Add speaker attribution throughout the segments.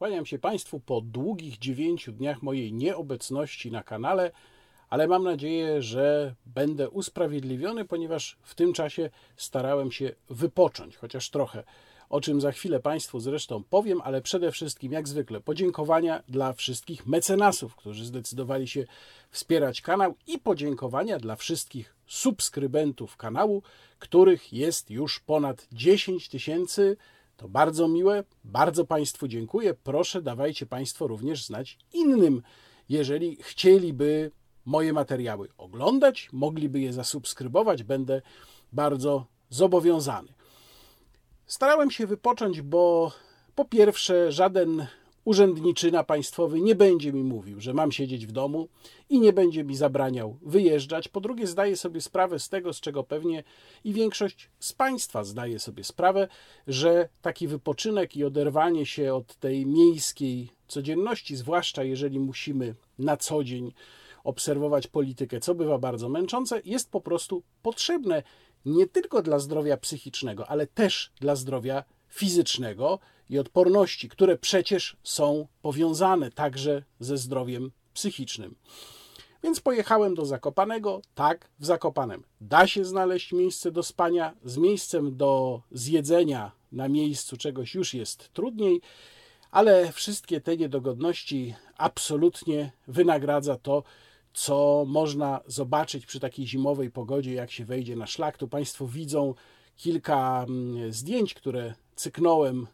Speaker 1: Kłaniam się Państwu po długich dziewięciu dniach mojej nieobecności na kanale, ale mam nadzieję, że będę usprawiedliwiony, ponieważ w tym czasie starałem się wypocząć, chociaż trochę. O czym za chwilę Państwu zresztą powiem, ale przede wszystkim, jak zwykle, podziękowania dla wszystkich mecenasów, którzy zdecydowali się wspierać kanał i podziękowania dla wszystkich subskrybentów kanału, których jest już ponad 10 tysięcy. To bardzo miłe, bardzo Państwu dziękuję. Proszę, dawajcie Państwo również znać innym, jeżeli chcieliby moje materiały oglądać, mogliby je zasubskrybować, będę bardzo zobowiązany. Starałem się wypocząć, bo po pierwsze, żaden urzędniczyna państwowy nie będzie mi mówił, że mam siedzieć w domu i nie będzie mi zabraniał wyjeżdżać. Po drugie, zdaję sobie sprawę z tego, z czego pewnie i większość z Państwa zdaje sobie sprawę, że taki wypoczynek i oderwanie się od tej miejskiej codzienności, zwłaszcza jeżeli musimy na co dzień obserwować politykę, co bywa bardzo męczące, jest po prostu potrzebne nie tylko dla zdrowia psychicznego, ale też dla zdrowia fizycznego i odporności, które przecież są powiązane także ze zdrowiem psychicznym. Więc pojechałem do Zakopanego. Tak, w Zakopanem da się znaleźć miejsce do spania. Z miejscem do zjedzenia na miejscu czegoś już jest trudniej, ale wszystkie te niedogodności absolutnie wynagradza to, co można zobaczyć przy takiej zimowej pogodzie, jak się wejdzie na szlak. Tu Państwo widzą kilka mm, zdjęć, które cyknąłem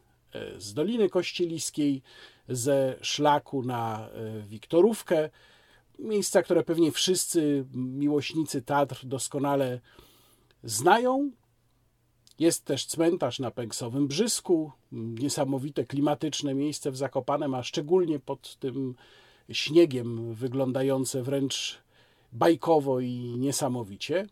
Speaker 1: z Doliny Kościeliskiej, ze szlaku na e, Wiktorówkę. Miejsca, które pewnie wszyscy miłośnicy Tatr doskonale znają. Jest też cmentarz na Pęksowym Brzysku, niesamowite klimatyczne miejsce w Zakopanem, a szczególnie pod tym śniegiem wyglądające wręcz bajkowo i niesamowicie.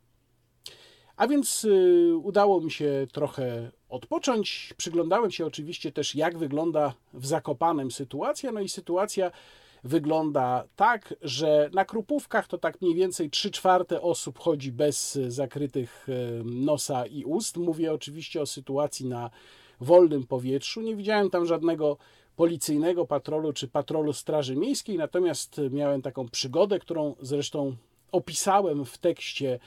Speaker 1: A więc y, udało mi się trochę odpocząć. Przyglądałem się oczywiście też, jak wygląda w Zakopanem sytuacja. No i sytuacja wygląda tak, że na Krupówkach to tak mniej więcej 3 czwarte osób chodzi bez zakrytych y, nosa i ust. Mówię oczywiście o sytuacji na wolnym powietrzu. Nie widziałem tam żadnego policyjnego patrolu czy patrolu Straży Miejskiej, natomiast miałem taką przygodę, którą zresztą opisałem w tekście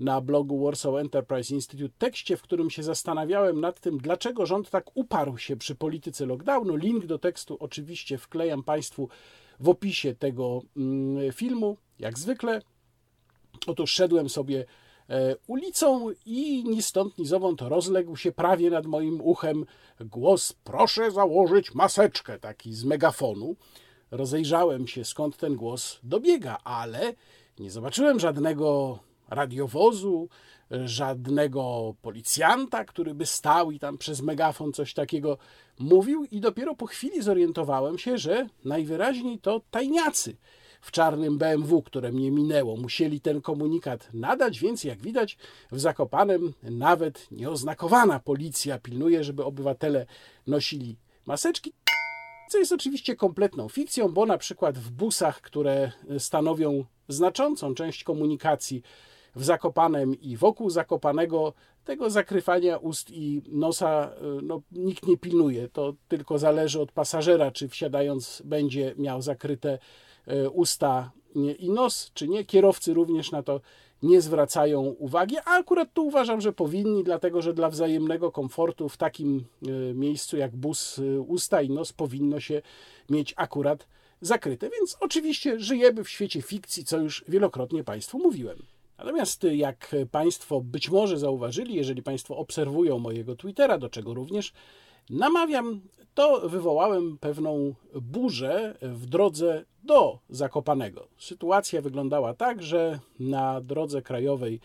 Speaker 1: na blogu Warsaw Enterprise Institute, tekście, w którym się zastanawiałem nad tym, dlaczego rząd tak uparł się przy polityce lockdownu. Link do tekstu oczywiście wklejam Państwu w opisie tego mm, filmu, jak zwykle. Otóż szedłem sobie E, ulicą i ni stąd, ni zowąd rozległ się prawie nad moim uchem głos proszę założyć maseczkę, taki z megafonu. Rozejrzałem się, skąd ten głos dobiega, ale nie zobaczyłem żadnego radiowozu, żadnego policjanta, który by stał i tam przez megafon coś takiego mówił i dopiero po chwili zorientowałem się, że najwyraźniej to tajniacy w czarnym BMW, które mnie minęło. Musieli ten komunikat nadać, więc jak widać w Zakopanem nawet nieoznakowana policja pilnuje, żeby obywatele nosili maseczki. Co jest oczywiście kompletną fikcją, bo na przykład w busach, które stanowią znaczącą część komunikacji w Zakopanem i wokół Zakopanego, tego zakrywania ust i nosa no, nikt nie pilnuje. To tylko zależy od pasażera, czy wsiadając będzie miał zakryte E, usta i nos, czy nie. Kierowcy również na to nie zwracają uwagi, a akurat tu uważam, że powinni, dlatego że dla wzajemnego komfortu w takim e, miejscu jak bus usta i nos powinno się mieć akurat zakryte. Więc oczywiście żyjemy w świecie fikcji, co już wielokrotnie Państwu mówiłem. Natomiast jak Państwo być może zauważyli, jeżeli Państwo obserwują mojego Twittera, do czego również namawiam, to wywołałem pewną burzę w drodze do Zakopanego. Sytuacja wyglądała tak, że na drodze krajowej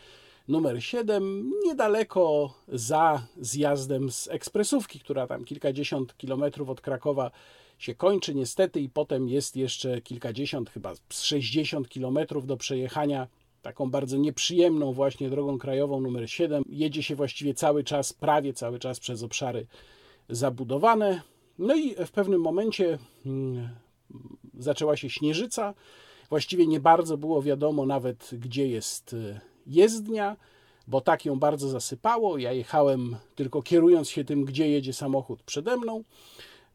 Speaker 1: numer 7, niedaleko za zjazdem z ekspresówki, która tam kilkadziesiąt kilometrów od Krakowa się kończy niestety i potem jest jeszcze kilkadziesiąt, chyba 60 kilometrów do przejechania taką bardzo nieprzyjemną właśnie drogą krajową numer 7. Jedzie się właściwie cały czas, prawie cały czas przez obszary zabudowane. No i w pewnym momencie mm, zaczęła się śnieżyca. Właściwie nie bardzo było wiadomo nawet, gdzie jest y, jezdnia, bo tak ją bardzo zasypało. Ja jechałem tylko kierując się tym, gdzie jedzie samochód przede mną.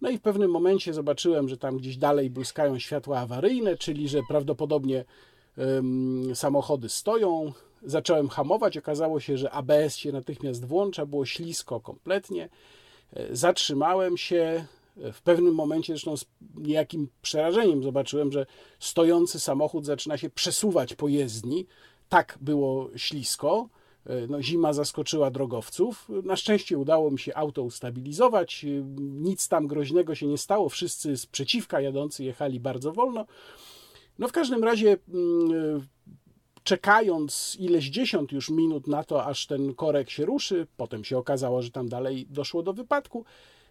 Speaker 1: No i w pewnym momencie zobaczyłem, że tam gdzieś dalej błyskają światła awaryjne, czyli że prawdopodobnie samochody stoją. Zacząłem hamować, okazało się, że ABS się natychmiast włącza, było ślisko kompletnie. E, zatrzymałem się. W pewnym momencie, zresztą z niejakim przerażeniem, zobaczyłem, że stojący samochód zaczyna się przesuwać po jezdni. Tak było ślisko. E, no, zima zaskoczyła drogowców. Na szczęście udało mi się auto ustabilizować. E, nic tam groźnego się nie stało. Wszyscy z przeciwka jadący jechali bardzo wolno. No w każdym razie mm, czekając ileś dziesiąt już minut na to, aż ten korek się ruszy, potem się okazało, że tam dalej doszło do wypadku,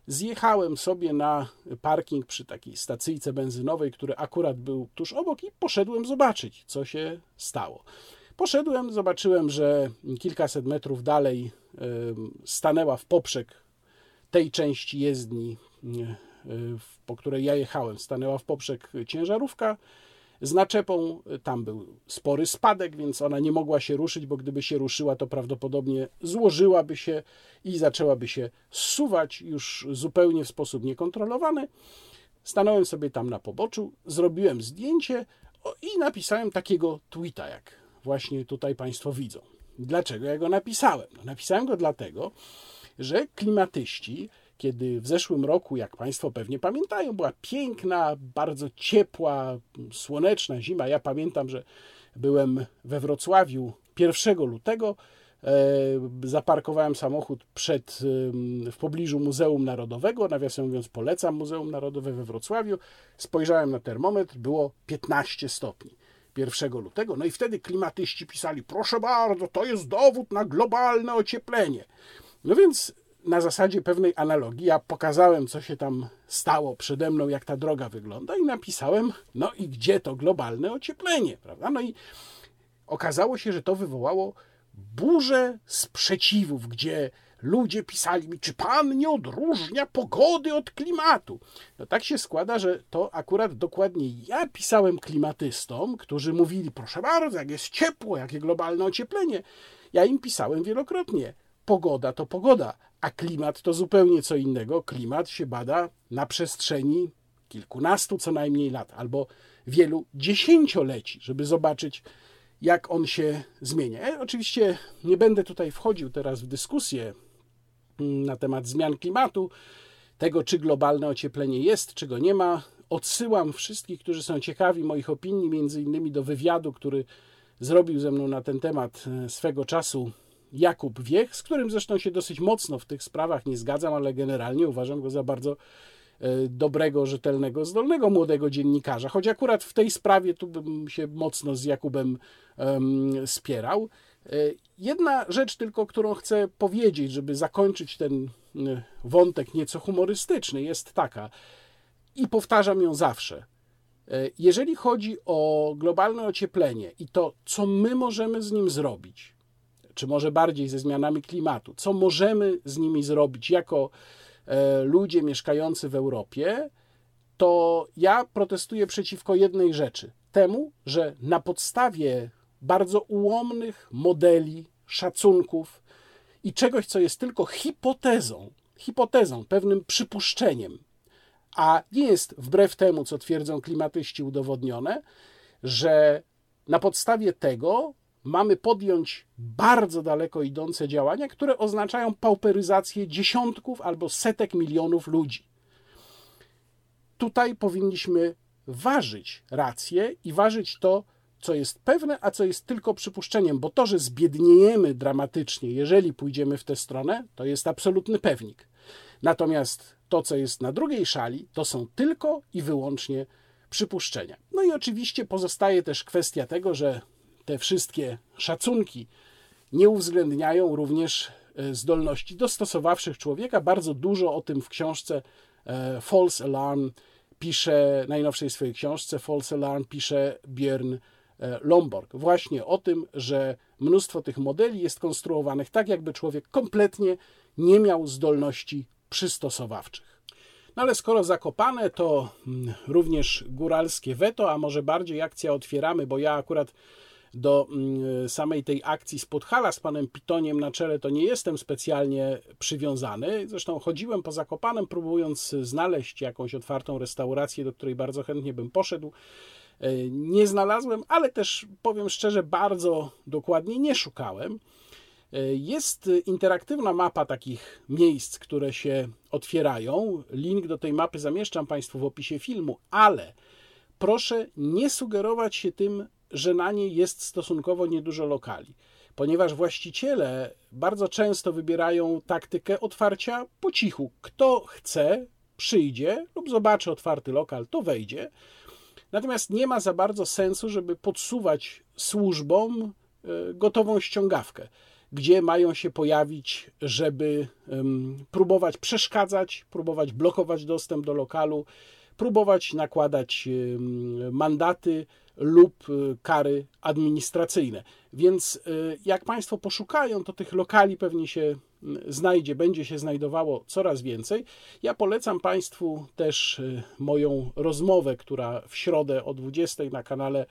Speaker 1: zjechałem sobie na parking przy takiej stacyjce benzynowej, który akurat był tuż obok i poszedłem zobaczyć, co się stało. Poszedłem, zobaczyłem, że kilkaset metrów dalej stanęła w poprzek tej części jezdni, po której ja jechałem, stanęła w poprzek ciężarówka z naczepą. Tam był spory spadek, więc ona nie mogła się ruszyć, bo gdyby się ruszyła, to prawdopodobnie złożyłaby się i zaczęłaby się zsuwać już zupełnie w sposób niekontrolowany. Stanąłem sobie tam na poboczu, zrobiłem zdjęcie i napisałem takiego tweeta, jak właśnie tutaj Państwo widzą. Dlaczego ja go napisałem? No, napisałem go dlatego, że klimatyści kiedy w zeszłym roku, jak Państwo pewnie pamiętają, była piękna, bardzo ciepła, słoneczna zima. Ja pamiętam, że byłem we Wrocławiu 1 lutego. E, zaparkowałem samochód przed, w pobliżu Muzeum Narodowego. Nawiasem mówiąc, polecam Muzeum Narodowe we Wrocławiu. Spojrzałem na termometr, było 15 stopni. 1 lutego. No i wtedy klimatyści pisali: Proszę bardzo, to jest dowód na globalne ocieplenie. No więc na zasadzie pewnej analogii ja pokazałem, co się tam stało przede mną, jak ta droga wygląda i napisałem, no i gdzie to globalne ocieplenie, prawda? No i okazało się, że to wywołało burzę sprzeciwów, gdzie ludzie pisali mi, czy pan nie odróżnia pogody od klimatu? No tak się składa, że to akurat dokładnie ja pisałem klimatystom, którzy mówili, proszę bardzo, jak jest ciepło, jakie globalne ocieplenie. Ja im pisałem wielokrotnie, pogoda to pogoda, a klimat to zupełnie co innego. Klimat się bada na przestrzeni kilkunastu co najmniej lat, albo wielu dziesięcioleci, żeby zobaczyć, jak on się zmienia. Ja oczywiście nie będę tutaj wchodził teraz w dyskusję mm, na temat zmian klimatu, tego, czy globalne ocieplenie jest, czy go nie ma. Odsyłam wszystkich, którzy są ciekawi moich opinii, między innymi do wywiadu, który zrobił ze mną na ten temat e, swego czasu Jakub Wiech, z którym zresztą się dosyć mocno w tych sprawach nie zgadzam, ale generalnie uważam go za bardzo e, dobrego, rzetelnego, zdolnego młodego dziennikarza, choć akurat w tej sprawie tu bym się mocno z Jakubem um, spierał. E, jedna rzecz tylko, którą chcę powiedzieć, żeby zakończyć ten e, wątek nieco humorystyczny, jest taka, i powtarzam ją zawsze. Jeżeli chodzi o globalne ocieplenie i to, co my możemy z nim zrobić, czy może bardziej ze zmianami klimatu, co możemy z nimi zrobić jako e, ludzie mieszkający w Europie, to ja protestuję przeciwko jednej rzeczy. Temu, że na podstawie bardzo ułomnych modeli, szacunków i czegoś, co jest tylko hipotezą, hipotezą, pewnym przypuszczeniem, a nie jest wbrew temu, co twierdzą klimatyści udowodnione, że na podstawie tego mamy podjąć bardzo daleko idące działania, które oznaczają pauperyzację dziesiątków albo setek milionów ludzi. Tutaj powinniśmy ważyć rację i ważyć to, co jest pewne, a co jest tylko przypuszczeniem, bo to, że zbiedniejemy dramatycznie, jeżeli pójdziemy w tę stronę, to jest absolutny pewnik. Natomiast to, co jest na drugiej szali, to są tylko i wyłącznie przypuszczenia. No i oczywiście pozostaje też kwestia tego, że te wszystkie szacunki nie uwzględniają również e, zdolności dostosowawczych człowieka. Bardzo dużo o tym w książce e, False Alarm pisze, najnowszej swojej książce False Alarm pisze Björn e, Lomborg. Właśnie o tym, że mnóstwo tych modeli jest konstruowanych tak, jakby człowiek kompletnie nie miał zdolności przystosowawczych. No ale skoro zakopane, to mm, również góralskie weto, a może bardziej akcja otwieramy, bo ja akurat do mm, samej tej akcji z Podhala z panem Pitoniem na czele, to nie jestem specjalnie przywiązany. Zresztą chodziłem po Zakopanem, próbując znaleźć jakąś otwartą restaurację, do której bardzo chętnie bym poszedł. E, nie znalazłem, ale też powiem szczerze, bardzo dokładnie nie szukałem. E, jest interaktywna mapa takich miejsc, które się otwierają. Link do tej mapy zamieszczam Państwu w opisie filmu, ale proszę nie sugerować się tym, że na niej jest stosunkowo niedużo lokali, ponieważ właściciele bardzo często wybierają taktykę otwarcia po cichu. Kto chce, przyjdzie lub zobaczy otwarty lokal, to wejdzie. Natomiast nie ma za bardzo sensu, żeby podsuwać służbom e, gotową ściągawkę gdzie mają się pojawić, żeby próbować przeszkadzać, próbować blokować dostęp do lokalu, próbować nakładać mandaty lub y, kary administracyjne. Więc y, jak Państwo poszukają, to tych lokali pewnie się znajdzie, będzie się znajdowało coraz więcej. Ja polecam Państwu też y, moją rozmowę, która w środę o 20 na kanale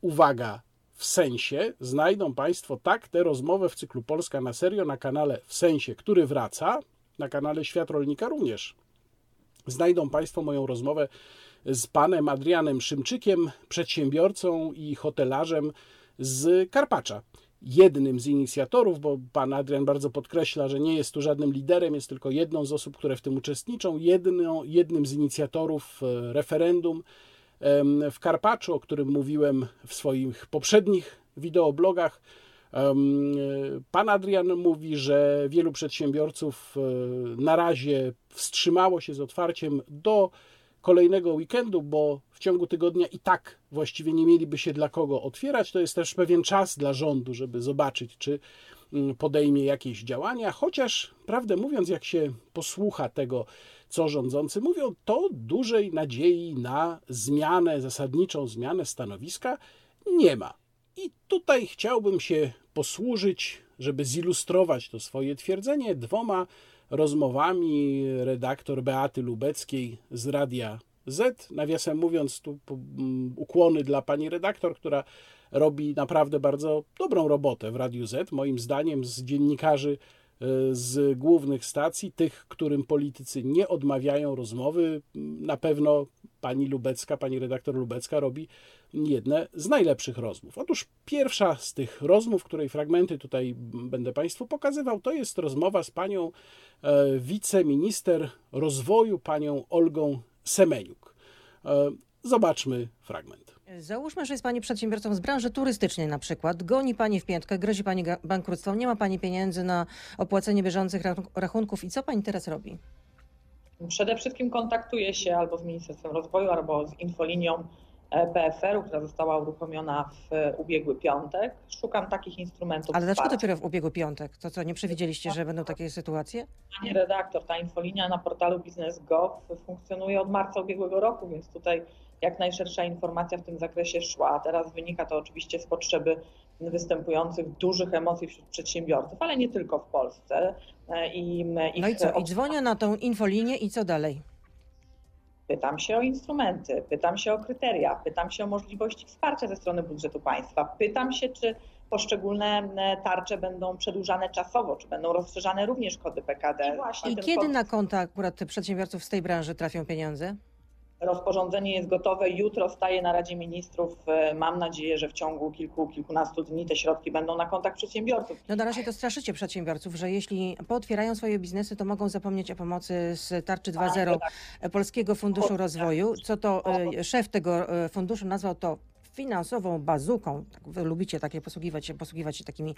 Speaker 1: Uwaga w sensie znajdą Państwo tak tę rozmowę w cyklu Polska na serio na kanale w sensie, który wraca, na kanale Świat Rolnika również. Znajdą Państwo moją rozmowę z panem Adrianem Szymczykiem, przedsiębiorcą i hotelarzem z Karpacza. Jednym z inicjatorów, bo pan Adrian bardzo podkreśla, że nie jest tu żadnym liderem, jest tylko jedną z osób, które w tym uczestniczą, jednym z inicjatorów e, referendum w Karpaczu, o którym mówiłem w swoich poprzednich wideoblogach. Pan Adrian mówi, że wielu przedsiębiorców e, na razie wstrzymało się z otwarciem do kolejnego weekendu, bo w ciągu tygodnia i tak właściwie nie mieliby się dla kogo otwierać. To jest też pewien czas dla rządu, żeby zobaczyć, czy mm, podejmie jakieś działania, chociaż prawdę mówiąc, jak się posłucha tego, co rządzący mówią, to dużej nadziei na zmianę, zasadniczą zmianę stanowiska nie ma. I tutaj chciałbym się posłużyć, żeby zilustrować to swoje twierdzenie, dwoma rozmowami redaktor Beaty Lubeckiej z Radia Z. Nawiasem mówiąc, tu mm, ukłony dla pani redaktor, która robi naprawdę bardzo dobrą robotę w Radiu Z. Moim zdaniem z dziennikarzy e, z głównych stacji, tych, którym politycy nie odmawiają rozmowy, na pewno pani Lubecka, pani redaktor Lubecka robi jedne z najlepszych rozmów. Otóż pierwsza z tych rozmów, której fragmenty tutaj będę Państwu pokazywał, to jest rozmowa z panią e, wiceminister rozwoju, panią Olgą Semeniuk. E, zobaczmy fragment.
Speaker 2: Załóżmy, że jest Pani przedsiębiorcą z branży turystycznej na przykład. Goni Pani w piętkę, grozi Pani bankructwem, nie ma Pani pieniędzy na opłacenie bieżących rachunków i co Pani teraz robi?
Speaker 3: Przede wszystkim kontaktuję się albo z Ministerstwem Rozwoju, albo z infolinią E, PFR-u, która została uruchomiona w ubiegły piątek. Szukam takich instrumentów.
Speaker 2: Ale dlaczego dopiero w ubiegły piątek? To co, nie przewidzieliście, że będą takie sytuacje?
Speaker 3: Panie redaktor, ta infolinia na portalu Biznes.gov funkcjonuje od marca ubiegłego roku, więc tutaj jak najszersza informacja w tym zakresie szła. A teraz wynika to oczywiście z potrzeby występujących dużych emocji wśród przedsiębiorców, ale nie tylko w Polsce.
Speaker 2: E, I, no i co? I dzwonię na tą infolinię i co dalej?
Speaker 3: Pytam się o instrumenty, pytam się o kryteria, pytam się o możliwości wsparcia ze strony budżetu państwa, pytam się, czy poszczególne tarcze będą przedłużane czasowo, czy będą rozszerzane również kody PKD.
Speaker 2: I, I kiedy na konta akurat przedsiębiorców z tej branży trafią pieniądze?
Speaker 3: Rozporządzenie jest gotowe, jutro staje na Radzie Ministrów. E, mam nadzieję, że w ciągu kilku, kilkunastu dni te środki będą na kontach przedsiębiorców.
Speaker 2: No na razie to straszycie przedsiębiorców, że jeśli pootwierają swoje biznesy, to mogą zapomnieć o pomocy z tarczy 2.0 tak. Polskiego Funduszu Rozwoju. Co to e, szef tego e, funduszu nazwał to finansową bazuką. Tak, wy lubicie takie posługiwać się, posługiwać się takimi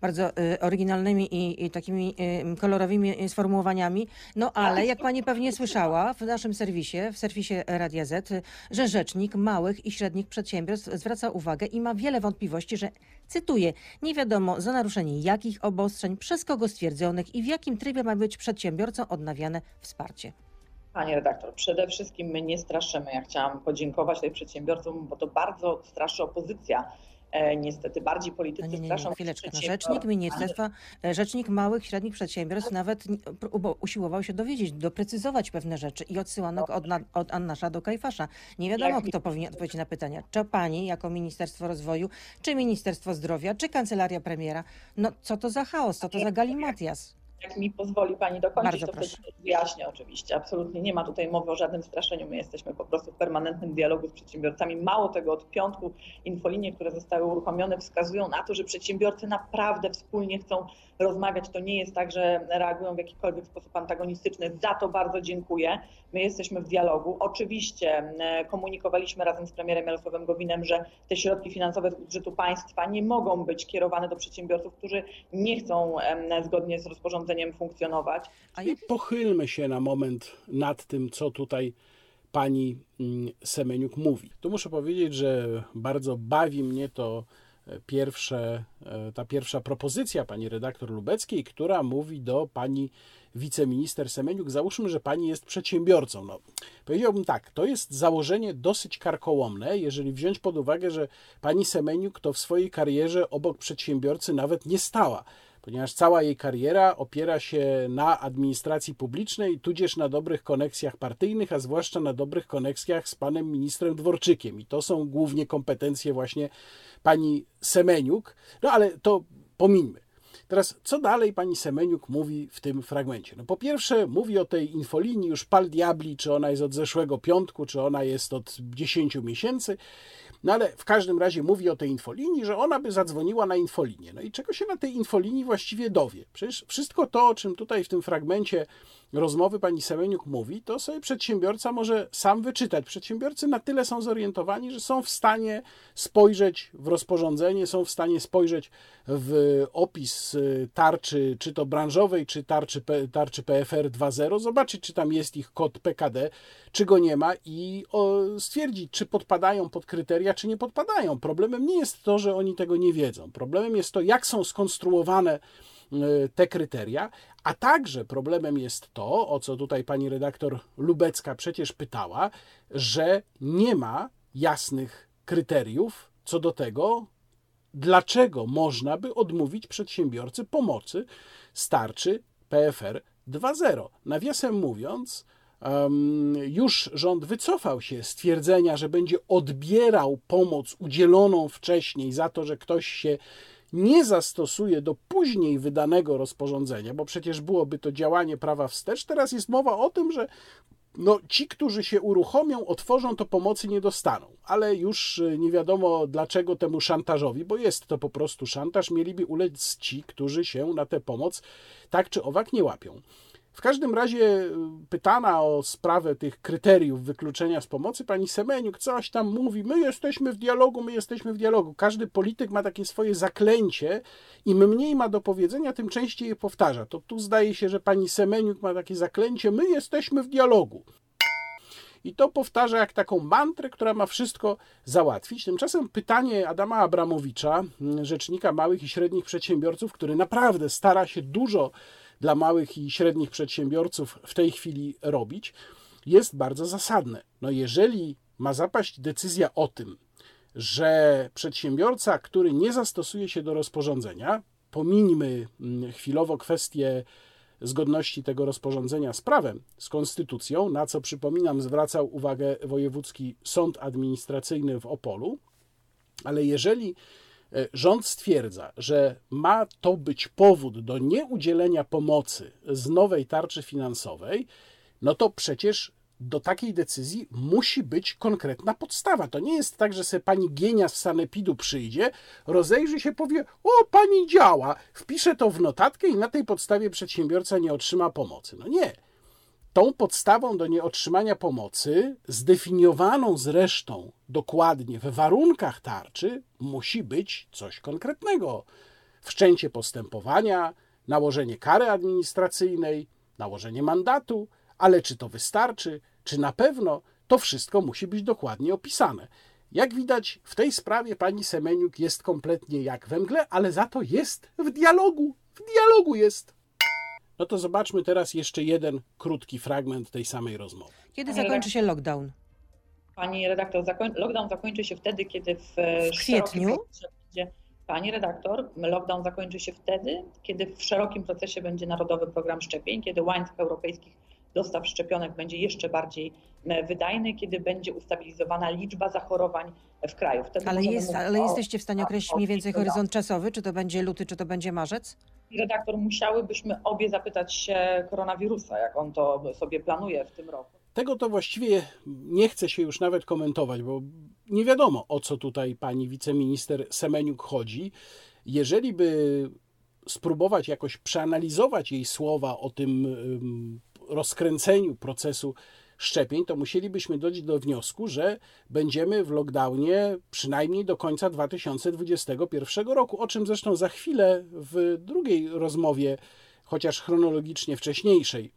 Speaker 2: bardzo y, oryginalnymi i, i takimi y, kolorowymi sformułowaniami. No ale jak pani pewnie słyszała w naszym serwisie, w serwisie Radia Z, że rzecznik małych i średnich przedsiębiorstw zwraca uwagę i ma wiele wątpliwości, że cytuję, nie wiadomo za naruszenie jakich obostrzeń, przez kogo stwierdzonych i w jakim trybie ma być przedsiębiorcom odnawiane wsparcie.
Speaker 3: Panie redaktor, przede wszystkim my nie straszymy. Ja chciałam podziękować tutaj przedsiębiorcom, bo to bardzo straszy opozycja, e, niestety bardziej politycy
Speaker 2: nie, nie,
Speaker 3: straszą
Speaker 2: nie, chwileczkę. No, rzecznik ministerstwa, e, rzecznik małych i średnich przedsiębiorstw nawet usiłował się dowiedzieć, doprecyzować pewne rzeczy i odsyłano go od, od Annasza do Kajfasza. Nie wiadomo, kto powinien odpowiedzieć na pytania. Czy pani jako Ministerstwo Rozwoju, czy Ministerstwo Zdrowia, czy Kancelaria Premiera. No co to za chaos, co to za galimatias?
Speaker 3: Jak mi pozwoli Pani dokończyć,
Speaker 2: Bardzo
Speaker 3: to
Speaker 2: proszę.
Speaker 3: wyjaśnię oczywiście. Absolutnie nie ma tutaj mowy o żadnym straszeniu. My jesteśmy po prostu w permanentnym dialogu z przedsiębiorcami. Mało tego, od piątku infolinie, które zostały uruchomione, wskazują na to, że przedsiębiorcy naprawdę wspólnie chcą rozmawiać. To nie jest tak, że reagują w jakikolwiek sposób antagonistyczny. Za to bardzo dziękuję. My jesteśmy w dialogu. Oczywiście e, komunikowaliśmy razem z premierem Jarosławem Gowinem, że te środki finansowe z budżetu państwa nie mogą być kierowane do przedsiębiorców, którzy nie chcą zgodnie z rozporządzeniem funkcjonować.
Speaker 2: A jak
Speaker 1: pochylmy się na moment nad tym, co tutaj pani mm, Semeniuk mówi. Tu muszę powiedzieć, że bardzo bawi mnie to e, pierwsze, e, ta pierwsza propozycja pani redaktor Lubeckiej, która mówi do pani wiceminister Semeniuk, załóżmy, że pani jest przedsiębiorcą. No, powiedziałbym tak, to jest założenie dosyć karkołomne, jeżeli wziąć pod uwagę, że pani Semeniuk to w swojej karierze obok przedsiębiorcy nawet nie stała ponieważ cała jej kariera opiera się na administracji publicznej, tudzież na dobrych koneksjach partyjnych, a zwłaszcza na dobrych koneksjach z panem ministrem Dworczykiem. I to są głównie kompetencje właśnie pani Semeniuk. No ale to pomińmy. Teraz, co dalej pani Semeniuk mówi w tym fragmencie? No po pierwsze, mówi o tej infolinii już pal diabli, czy ona jest od zeszłego piątku, czy ona jest od 10 miesięcy. No ale w każdym razie mówi o tej infolinii, że ona by zadzwoniła na infolinię. No i czego się na tej infolinii właściwie dowie? Przecież wszystko to, o czym tutaj w tym fragmencie rozmowy pani Semeniuk mówi, to sobie przedsiębiorca może sam wyczytać. Przedsiębiorcy na tyle są zorientowani, że są w stanie spojrzeć w rozporządzenie, są w stanie spojrzeć w opis y, tarczy, czy to branżowej, czy tarczy, tarczy PFR 2.0, zobaczyć, czy tam jest ich kod PKD, czy go nie ma i stwierdzić, czy podpadają pod kryteria, czy nie podpadają. Problemem nie jest to, że oni tego nie wiedzą. Problemem jest to, jak są skonstruowane te kryteria, a także problemem jest to, o co tutaj pani redaktor Lubecka przecież pytała, że nie ma jasnych kryteriów co do tego, dlaczego można by odmówić przedsiębiorcy pomocy starczy PFR 2.0. Nawiasem mówiąc, już rząd wycofał się z twierdzenia, że będzie odbierał pomoc udzieloną wcześniej za to, że ktoś się nie zastosuje do później wydanego rozporządzenia, bo przecież byłoby to działanie prawa wstecz. Teraz jest mowa o tym, że no, ci, którzy się uruchomią, otworzą, to pomocy nie dostaną. Ale już y, nie wiadomo dlaczego temu szantażowi, bo jest to po prostu szantaż, mieliby ulec ci, którzy się na tę pomoc tak czy owak nie łapią. W każdym razie y, pytana o sprawę tych kryteriów wykluczenia z pomocy, pani Semeniuk coś tam mówi, my jesteśmy w dialogu, my jesteśmy w dialogu. Każdy polityk ma takie swoje zaklęcie, im mniej ma do powiedzenia, tym częściej je powtarza. To tu zdaje się, że pani Semeniuk ma takie zaklęcie, my jesteśmy w dialogu. I to powtarza jak taką mantrę, która ma wszystko załatwić. Tymczasem pytanie Adama Abramowicza, rzecznika małych i średnich przedsiębiorców, który naprawdę stara się dużo dla małych i średnich przedsiębiorców w tej chwili robić, jest bardzo zasadne. No jeżeli ma zapaść decyzja o tym, że przedsiębiorca, który nie zastosuje się do rozporządzenia, pomińmy mm, chwilowo kwestię zgodności tego rozporządzenia z prawem, z konstytucją, na co przypominam, zwracał uwagę Wojewódzki Sąd Administracyjny w Opolu, ale jeżeli rząd stwierdza, że ma to być powód do nieudzielenia pomocy z nowej tarczy finansowej, no to przecież do takiej decyzji musi być konkretna podstawa. To nie jest tak, że sobie pani Gienia z Sanepidu przyjdzie, rozejrzy się, powie: O, pani działa, wpisze to w notatkę i na tej podstawie przedsiębiorca nie otrzyma pomocy. No nie. Tą podstawą do nieotrzymania pomocy, zdefiniowaną zresztą dokładnie w warunkach tarczy, musi być coś konkretnego. Wszczęcie postępowania, nałożenie kary administracyjnej, nałożenie mandatu, ale czy to wystarczy, czy na pewno, to wszystko musi być dokładnie opisane. Jak widać, w tej sprawie pani Semeniuk jest kompletnie jak we mgle, ale za to jest w dialogu. W dialogu jest. No to zobaczmy teraz jeszcze jeden krótki fragment tej samej rozmowy.
Speaker 2: Kiedy
Speaker 3: Panie
Speaker 2: zakończy się lockdown?
Speaker 3: Pani redaktor, zakoń... lockdown zakończy się wtedy, kiedy w, e,
Speaker 2: W
Speaker 3: szerokim
Speaker 2: kwietniu?
Speaker 3: będzie Pani redaktor, lockdown zakończy się wtedy, kiedy w szerokim procesie będzie narodowy program szczepień, kiedy łańcuch europejskich dostaw szczepionek będzie jeszcze bardziej e, wydajny, kiedy będzie ustabilizowana liczba zachorowań w kraju.
Speaker 2: Wtedy ale, jest, ale jesteście w stanie określić mniej więcej horyzont czasowy, czy to będzie luty, czy to będzie marzec?
Speaker 3: Redaktor, musiałybyśmy obie zapytać się koronawirusa, jak on to sobie planuje w tym roku.
Speaker 1: Tego to właściwie nie chce się już nawet komentować, bo nie wiadomo o co tutaj pani wiceminister Semeniuk chodzi. Jeżeli by spróbować jakoś przeanalizować jej słowa o tym rozkręceniu procesu szczepień, to musielibyśmy dojść do wniosku, że będziemy w lockdownie przynajmniej do końca 2021 roku, o czym zresztą za chwilę w drugiej rozmowie, chociaż chronologicznie wcześniejszej,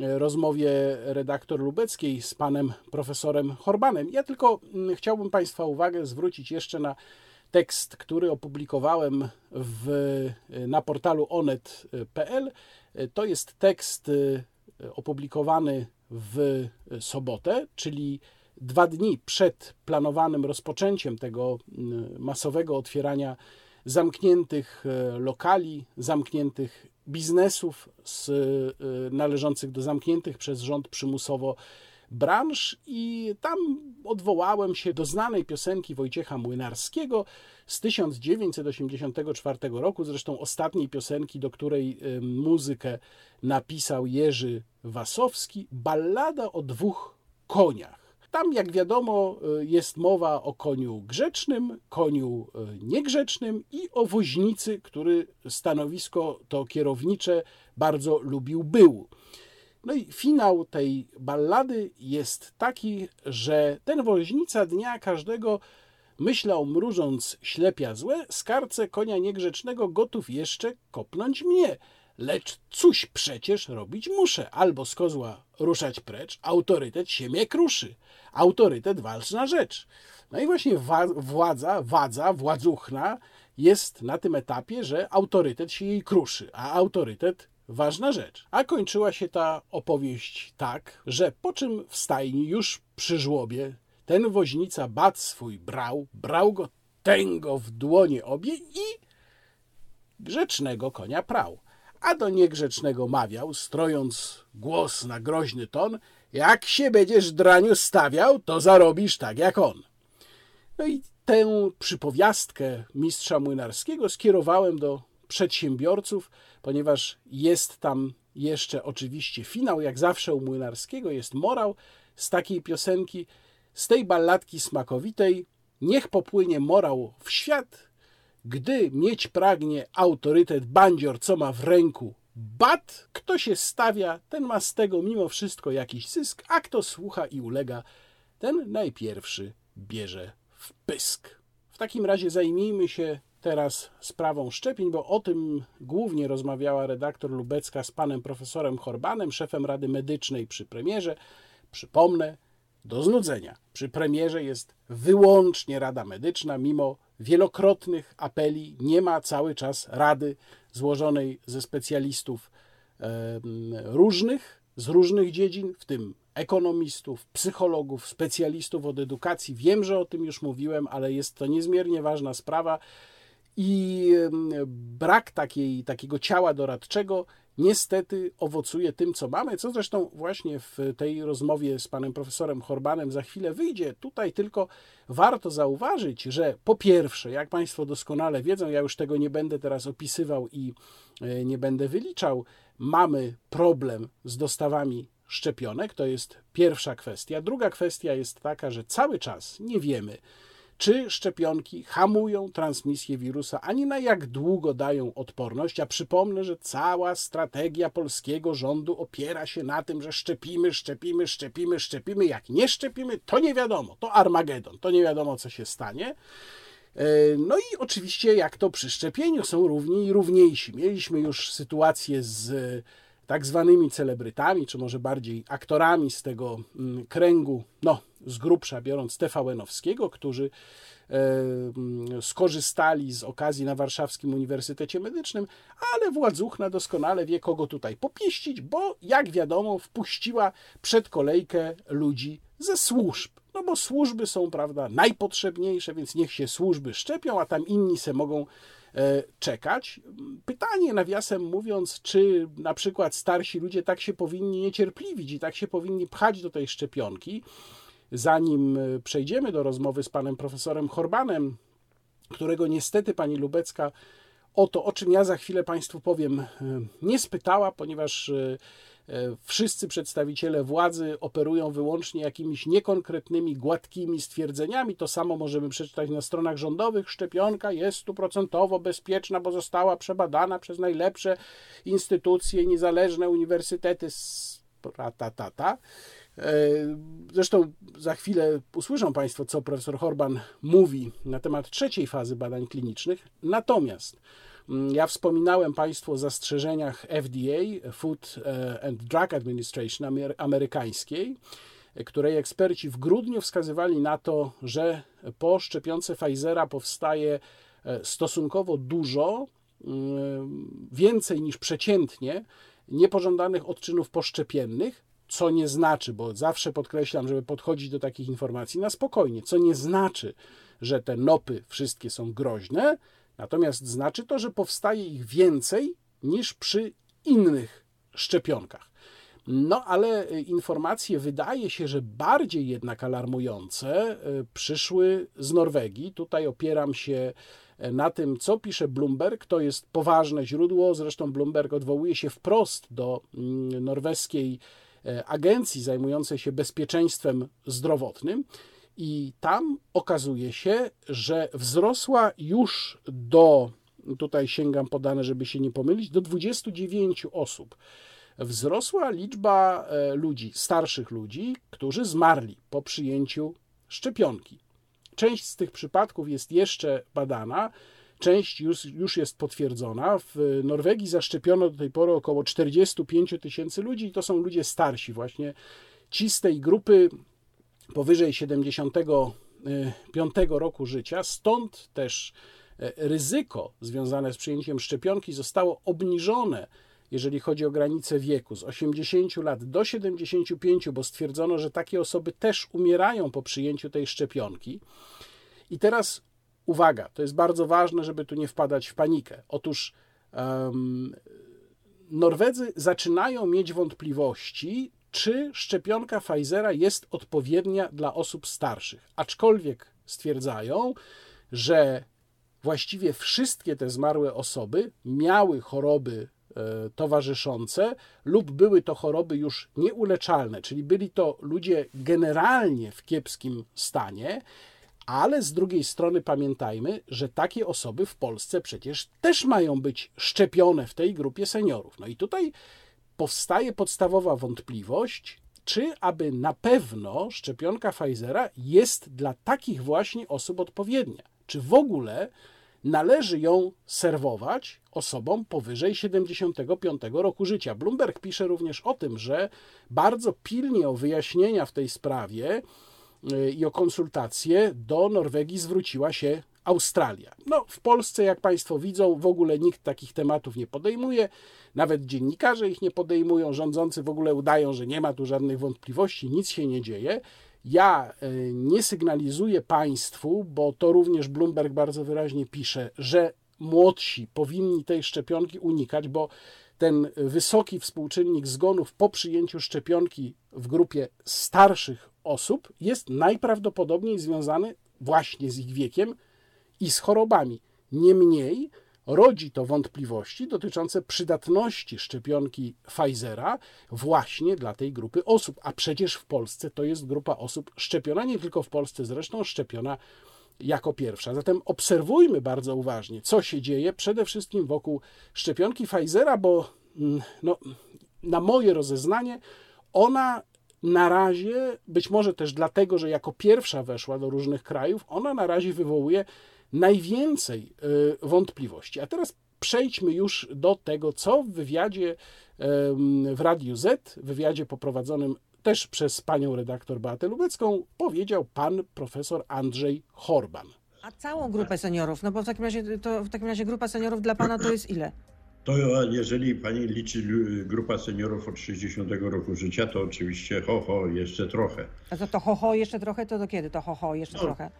Speaker 1: e, rozmowie redaktor Lubeckiej z panem profesorem Horbanem. Ja tylko mm, chciałbym Państwa uwagę zwrócić jeszcze na tekst, który opublikowałem w, e, na portalu onet.pl. E, to jest tekst opublikowany w sobotę, czyli dwa dni przed planowanym rozpoczęciem tego masowego otwierania zamkniętych e, lokali, zamkniętych biznesów z, e, należących do zamkniętych przez rząd przymusowo branż i tam odwołałem się do znanej piosenki Wojciecha Młynarskiego z 1984 roku, zresztą ostatniej piosenki, do której muzykę napisał Jerzy Wasowski, ballada o dwóch koniach. Tam, jak wiadomo, e, jest mowa o koniu grzecznym, koniu e, niegrzecznym i o woźnicy, który stanowisko to kierownicze bardzo lubił był. No i finał tej ballady jest taki, że ten woźnica dnia każdego myślał mrużąc ślepia złe, skarce konia niegrzecznego gotów jeszcze kopnąć mnie. Lecz coś przecież robić muszę, albo z kozła ruszać precz, autorytet się mnie kruszy, autorytet walczna rzecz. No i właśnie władza, wadza, władzuchna jest na tym etapie, że autorytet się jej kruszy, a autorytet ważna rzecz. A kończyła się ta opowieść tak, że po czym w stajni już przy żłobie ten woźnica bat swój brał, brał go tęgo w dłonie obie i grzecznego konia prał. A do niegrzecznego mawiał, strojąc głos na groźny ton, jak się będziesz draniu stawiał, to zarobisz tak jak on. No i tę przypowiastkę mistrza młynarskiego skierowałem do przedsiębiorców, ponieważ jest tam jeszcze oczywiście finał, jak zawsze u Młynarskiego jest morał z takiej piosenki, z tej balladki smakowitej, niech popłynie morał w świat, gdy mieć pragnie autorytet bandzior, co ma w ręku bat, kto się stawia, ten ma z tego mimo wszystko jakiś zysk, a kto słucha i ulega, ten najpierwszy bierze w pysk. W takim razie zajmijmy się teraz sprawą szczepień, bo o tym głównie rozmawiała redaktor Lubecka z panem profesorem Horbanem, szefem Rady Medycznej przy premierze. Przypomnę, do znudzenia. Przy premierze jest wyłącznie Rada Medyczna, mimo wielokrotnych apeli nie ma cały czas rady złożonej ze specjalistów różnych, z różnych dziedzin, w tym ekonomistów, psychologów, specjalistów od edukacji. Wiem, że o tym już mówiłem, ale jest to niezmiernie ważna sprawa i brak takiej, takiego ciała doradczego niestety owocuje tym, co mamy, co zresztą właśnie w tej rozmowie z panem profesorem Horbanem za chwilę wyjdzie. Tutaj tylko warto zauważyć, że po pierwsze, jak państwo doskonale wiedzą, ja już tego nie będę teraz opisywał i e, nie będę wyliczał, mamy problem z dostawami szczepionek, to jest pierwsza kwestia. Druga kwestia jest taka, że cały czas nie wiemy, czy szczepionki hamują transmisję wirusa, ani na jak długo dają odporność. A przypomnę, że cała strategia polskiego rządu opiera się na tym, że szczepimy, szczepimy, szczepimy, szczepimy. Jak nie szczepimy, to nie wiadomo, to Armagedon, to nie wiadomo, co się stanie. E, no i oczywiście, jak to przy szczepieniu, są równi i równiejsi. Mieliśmy już sytuację z tak zwanymi celebrytami, czy może bardziej aktorami z tego mm, kręgu, no z grubsza biorąc TVN-owskiego, którzy e, mm, skorzystali z okazji na Warszawskim Uniwersytecie Medycznym, ale władzuchna doskonale wie, kogo tutaj popieścić, bo jak wiadomo, wpuściła przed kolejkę ludzi ze służb. no bo służby są, prawda, najpotrzebniejsze, więc niech się służby szczepią, a tam inni se mogą czekać. Pytanie, nawiasem mówiąc, czy na przykład starsi ludzie tak się powinni niecierpliwić i tak się powinni pchać do tej szczepionki. Zanim e, przejdziemy do rozmowy z panem profesorem Horbanem, którego niestety pani Lubecka o to, o czym ja za chwilę Państwu powiem, e, nie spytała, ponieważ e, e, wszyscy przedstawiciele władzy operują wyłącznie jakimiś niekonkretnymi, gładkimi stwierdzeniami. To samo możemy przeczytać na stronach rządowych. Szczepionka jest stuprocentowo bezpieczna, bo została przebadana przez najlepsze instytucje, niezależne uniwersytety. Ta, ta, ta. Zresztą za chwilę usłyszą Państwo, co profesor Horban mówi na temat trzeciej fazy badań klinicznych. Natomiast ja wspominałem Państwu o zastrzeżeniach FDA, Food e, and Drug Administration amerykańskiej, której eksperci w grudniu wskazywali na to, że po szczepionce Pfizera powstaje e, stosunkowo dużo, mm, więcej niż przeciętnie, niepożądanych odczynów poszczepiennych, co nie znaczy, bo zawsze podkreślam, żeby podchodzić do takich informacji na spokojnie, co nie znaczy, że te nopy wszystkie są groźne, natomiast znaczy to, że powstaje ich więcej niż przy innych szczepionkach. No, ale informacje wydaje się, że bardziej jednak alarmujące e, przyszły z Norwegii. Tutaj opieram się e, na tym, co pisze Bloomberg. To jest poważne źródło. Zresztą Bloomberg odwołuje się wprost do mm, norweskiej E, agencji zajmującej się bezpieczeństwem zdrowotnym. I tam okazuje się, że wzrosła już do, tutaj sięgam podane, żeby się nie pomylić, do 29 osób. Wzrosła liczba e, ludzi, starszych ludzi, którzy zmarli po przyjęciu szczepionki. Część z tych przypadków jest jeszcze badana. Część już, już jest potwierdzona. W Norwegii zaszczepiono do tej pory około 45 tysięcy ludzi i to są ludzie starsi, właśnie ci z tej grupy powyżej 75 roku życia. Stąd też e, ryzyko związane z przyjęciem szczepionki zostało obniżone, jeżeli chodzi o granicę wieku, z 80 lat do 75, bo stwierdzono, że takie osoby też umierają po przyjęciu tej szczepionki. I teraz uwaga, to jest bardzo ważne, żeby tu nie wpadać w panikę. Otóż um, Norwedzy zaczynają mieć wątpliwości, czy szczepionka Pfizera jest odpowiednia dla osób starszych. Aczkolwiek stwierdzają, że właściwie wszystkie te zmarłe osoby miały choroby e, towarzyszące lub były to choroby już nieuleczalne, czyli byli to ludzie generalnie w kiepskim stanie ale z drugiej strony pamiętajmy, że takie osoby w Polsce przecież też mają być szczepione w tej grupie seniorów. No i tutaj powstaje podstawowa wątpliwość, czy aby na pewno szczepionka Pfizera jest dla takich właśnie osób odpowiednia. Czy w ogóle należy ją serwować osobom powyżej 75 roku życia. Bloomberg pisze również o tym, że bardzo pilnie o wyjaśnienia w tej sprawie i o konsultacje do Norwegii zwróciła się Australia. No, w Polsce, jak Państwo widzą, w ogóle nikt takich tematów nie podejmuje, nawet dziennikarze ich nie podejmują, rządzący w ogóle udają, że nie ma tu żadnych wątpliwości, nic się nie dzieje. Ja e, nie sygnalizuję Państwu, bo to również Bloomberg bardzo wyraźnie pisze, że młodsi powinni tej szczepionki unikać, bo ten wysoki współczynnik zgonów po przyjęciu szczepionki w grupie starszych osób jest najprawdopodobniej związany właśnie z ich wiekiem i z chorobami. Niemniej rodzi to wątpliwości dotyczące przydatności szczepionki Pfizera właśnie dla tej grupy osób. A przecież w Polsce to jest grupa osób szczepiona, nie tylko w Polsce zresztą, szczepiona jako pierwsza. Zatem obserwujmy bardzo uważnie, co się dzieje przede wszystkim wokół szczepionki Pfizera, bo mm, no, na moje rozeznanie ona na razie, być może też dlatego, że jako pierwsza weszła do różnych krajów, ona na razie wywołuje najwięcej y, wątpliwości. A teraz przejdźmy już do tego, co w wywiadzie w Radiu Z, wywiadzie poprowadzonym też przez panią redaktor Beatę Lubecką, powiedział pan profesor Andrzej Horban.
Speaker 2: A całą grupę seniorów, no bo w takim razie, to, w takim razie grupa seniorów dla pana to jest ile?
Speaker 4: To jeżeli pani liczy grupa seniorów od 60 roku życia, to oczywiście ho, ho, jeszcze trochę.
Speaker 2: A to, to ho, ho jeszcze trochę, to do kiedy to ho, ho jeszcze
Speaker 4: No.
Speaker 2: trochę?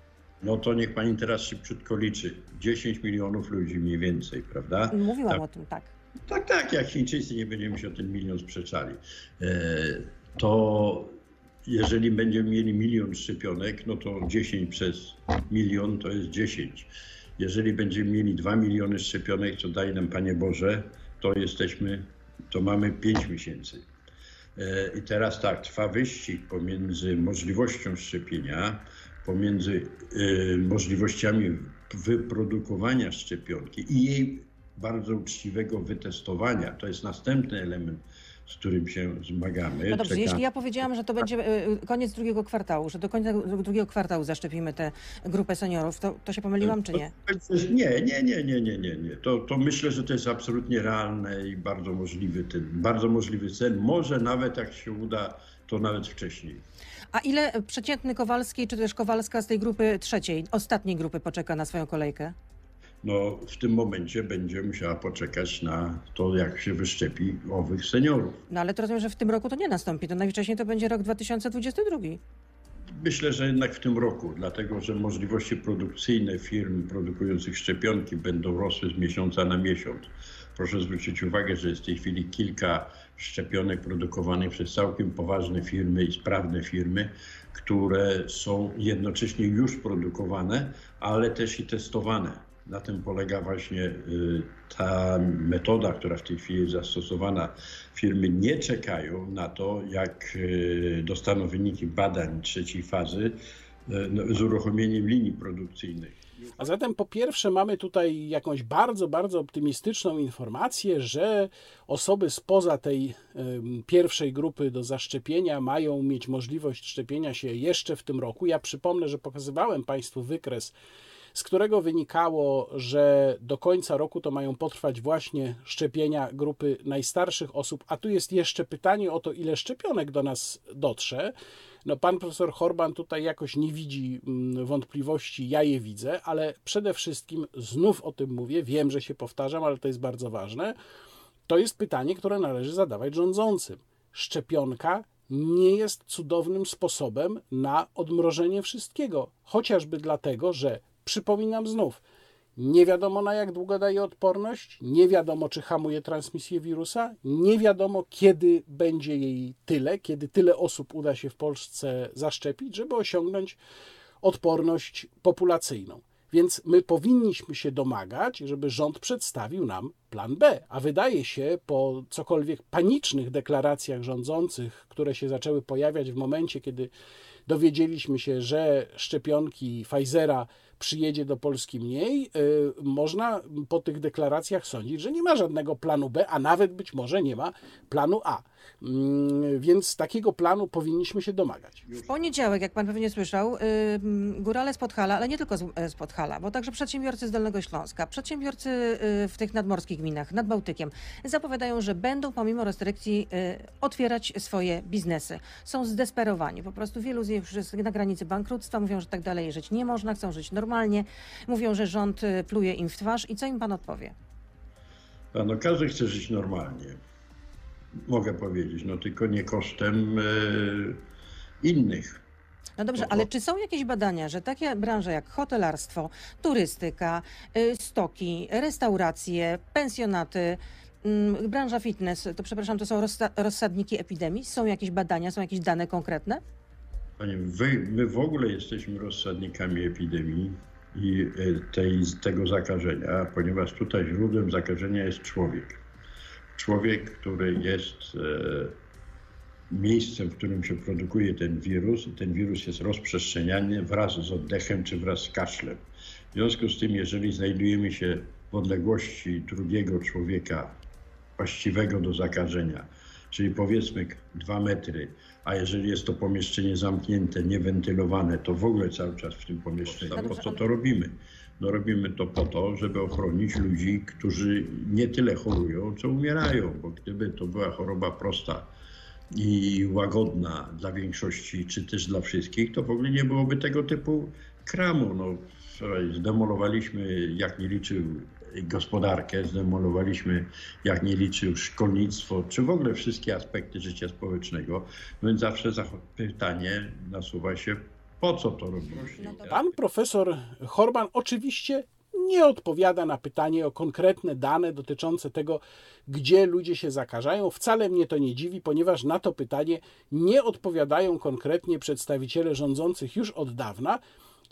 Speaker 4: No to niech pani teraz szybciutko liczy. 10 milionów ludzi mniej więcej, prawda?
Speaker 2: Mówiłam
Speaker 4: Tak.
Speaker 2: o tym, tak.
Speaker 4: Tak, tak, jak Chińczycy nie będziemy się o ten milion sprzeczali. E, to jeżeli będziemy mieli milion szczepionek, no to 10 przez milion to jest 10. Jeżeli będziemy mieli 2 miliony szczepionek, co daje nam Panie Boże, to jesteśmy, to mamy 5 miesięcy. E, I teraz tak, trwa wyścig pomiędzy możliwością szczepienia, pomiędzy e, możliwościami wyprodukowania szczepionki i jej bardzo uczciwego wytestowania. To jest następny element, z którym się zmagamy.
Speaker 2: No dobrze,
Speaker 4: Czeka-
Speaker 2: jeśli ja powiedziałam, że to będzie e, koniec drugiego kwartału, że do końca drugiego kwartału zaszczepimy tę grupę seniorów, to, to się pomyliłam, czy nie?
Speaker 4: Nie, nie, nie, nie, nie, nie, nie. To, to myślę, że to jest absolutnie realne i bardzo możliwy ten, bardzo możliwy cel. Może nawet jak się uda, to nawet wcześniej.
Speaker 2: A ile przeciętny Kowalski, czy też Kowalska z tej grupy trzeciej, ostatniej grupy poczeka na swoją kolejkę?
Speaker 4: No, w tym momencie będzie musiała poczekać na to, jak się wyszczepi owych seniorów.
Speaker 2: No ale to rozumiem, że w tym roku to nie nastąpi, to najwcześniej to będzie rok 2022.
Speaker 4: Myślę, że jednak w tym roku, dlatego że możliwości produkcyjne firm produkujących szczepionki będą rosły z miesiąca na miesiąc. Proszę zwrócić uwagę, że jest w tej chwili kilka szczepionek produkowanych przez całkiem poważne firmy i sprawne firmy, które są jednocześnie już produkowane, ale też i testowane. Na tym polega właśnie y, ta metoda, która w tej chwili jest zastosowana. Firmy nie czekają na to, jak y, dostaną wyniki badań trzeciej fazy y, no, z uruchomieniem linii produkcyjnych.
Speaker 1: A zatem po pierwsze mamy tutaj jakąś bardzo, bardzo optymistyczną informację, że osoby spoza tej pierwszej grupy do zaszczepienia mają mieć możliwość szczepienia się jeszcze w tym roku. Ja przypomnę, że pokazywałem Państwu wykres, z którego wynikało, że do końca roku to mają potrwać właśnie szczepienia grupy najstarszych osób, a tu jest jeszcze pytanie o to, ile szczepionek do nas dotrze. No, pan profesor Horban tutaj jakoś nie widzi mm, wątpliwości, ja je widzę, ale przede wszystkim znów o tym mówię, wiem, że się powtarzam, ale to jest bardzo ważne. To jest pytanie, które należy zadawać rządzącym. Szczepionka nie jest cudownym sposobem na odmrożenie wszystkiego, chociażby dlatego, że przypominam znów, nie wiadomo na jak długo daje odporność, nie wiadomo czy hamuje transmisję wirusa, nie wiadomo kiedy będzie jej tyle, kiedy tyle osób uda się w Polsce zaszczepić, żeby osiągnąć odporność populacyjną. Więc my powinniśmy się domagać, żeby rząd przedstawił nam plan B. A wydaje się, po cokolwiek panicznych deklaracjach rządzących, które się zaczęły pojawiać w momencie, kiedy dowiedzieliśmy się, że szczepionki Pfizera przyjedzie do Polski mniej, y, można po tych deklaracjach sądzić, że nie ma żadnego planu B, a nawet być może nie ma planu A. Mm, Więc takiego planu powinniśmy się domagać.
Speaker 2: W poniedziałek, jak pan pewnie słyszał, ym, górale z Podhala, ale nie tylko z, z Podhala, bo także przedsiębiorcy z Dolnego Śląska, przedsiębiorcy y, w tych nadmorskich gminach, nad Bałtykiem, zapowiadają, że będą pomimo restrykcji y, otwierać swoje biznesy. Są zdesperowani, po prostu wielu z nich już jest na granicy bankructwa, mówią, że tak dalej żyć nie można, chcą żyć normalnie, mówią, że rząd y, pluje im w twarz i co im pan odpowie?
Speaker 4: No, każdy chce żyć normalnie. Mogę powiedzieć, no tylko nie kosztem e, innych.
Speaker 2: No dobrze, ale czy są jakieś badania, że takie branże jak hotelarstwo, turystyka, y, stoki, restauracje, pensjonaty, mm, branża fitness, to przepraszam, to są rozsa- rozsadniki epidemii? Są jakieś badania, są jakieś dane konkretne?
Speaker 4: Panie, wy, my w ogóle jesteśmy rozsadnikami epidemii i e, tej, tego zakażenia, ponieważ tutaj źródłem zakażenia jest człowiek. Człowiek, który jest e, miejscem, w którym się produkuje ten wirus i ten wirus jest rozprzestrzeniany wraz z oddechem czy wraz z kaszlem. W związku z tym, jeżeli znajdujemy się w odległości drugiego człowieka właściwego do zakażenia, czyli powiedzmy dwa metry, a jeżeli jest to pomieszczenie zamknięte, niewentylowane, to w ogóle cały czas w tym pomieszczeniu. Po co to robimy? No robimy to po to, żeby ochronić ludzi, którzy nie tyle chorują, co umierają, bo gdyby to była choroba prosta i łagodna dla większości, czy też dla wszystkich, to w ogóle nie byłoby tego typu kramu. No, zdemolowaliśmy, jak nie liczył gospodarkę, zdemolowaliśmy, jak nie liczył, szkolnictwo, czy w ogóle wszystkie aspekty życia społecznego. Więc zawsze pytanie nasuwa się, po co to robiliśmy?
Speaker 1: No Pan profesor Horban oczywiście nie odpowiada na pytanie o konkretne dane dotyczące tego, gdzie ludzie się zakażają. Wcale mnie to nie dziwi, ponieważ na to pytanie nie odpowiadają konkretnie przedstawiciele rządzących już od dawna.